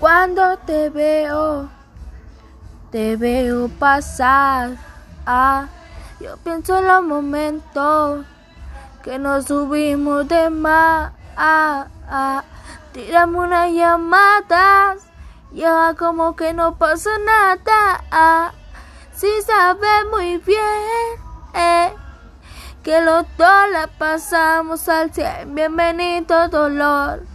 Cuando te veo, te veo pasar. Ah, yo pienso en los momentos que nos subimos de más. Ah, ah, tiramos una llamada. Ya como que no pasó nada. Ah, si sabes muy bien eh, que los dos la pasamos al 100. Bienvenido dolor.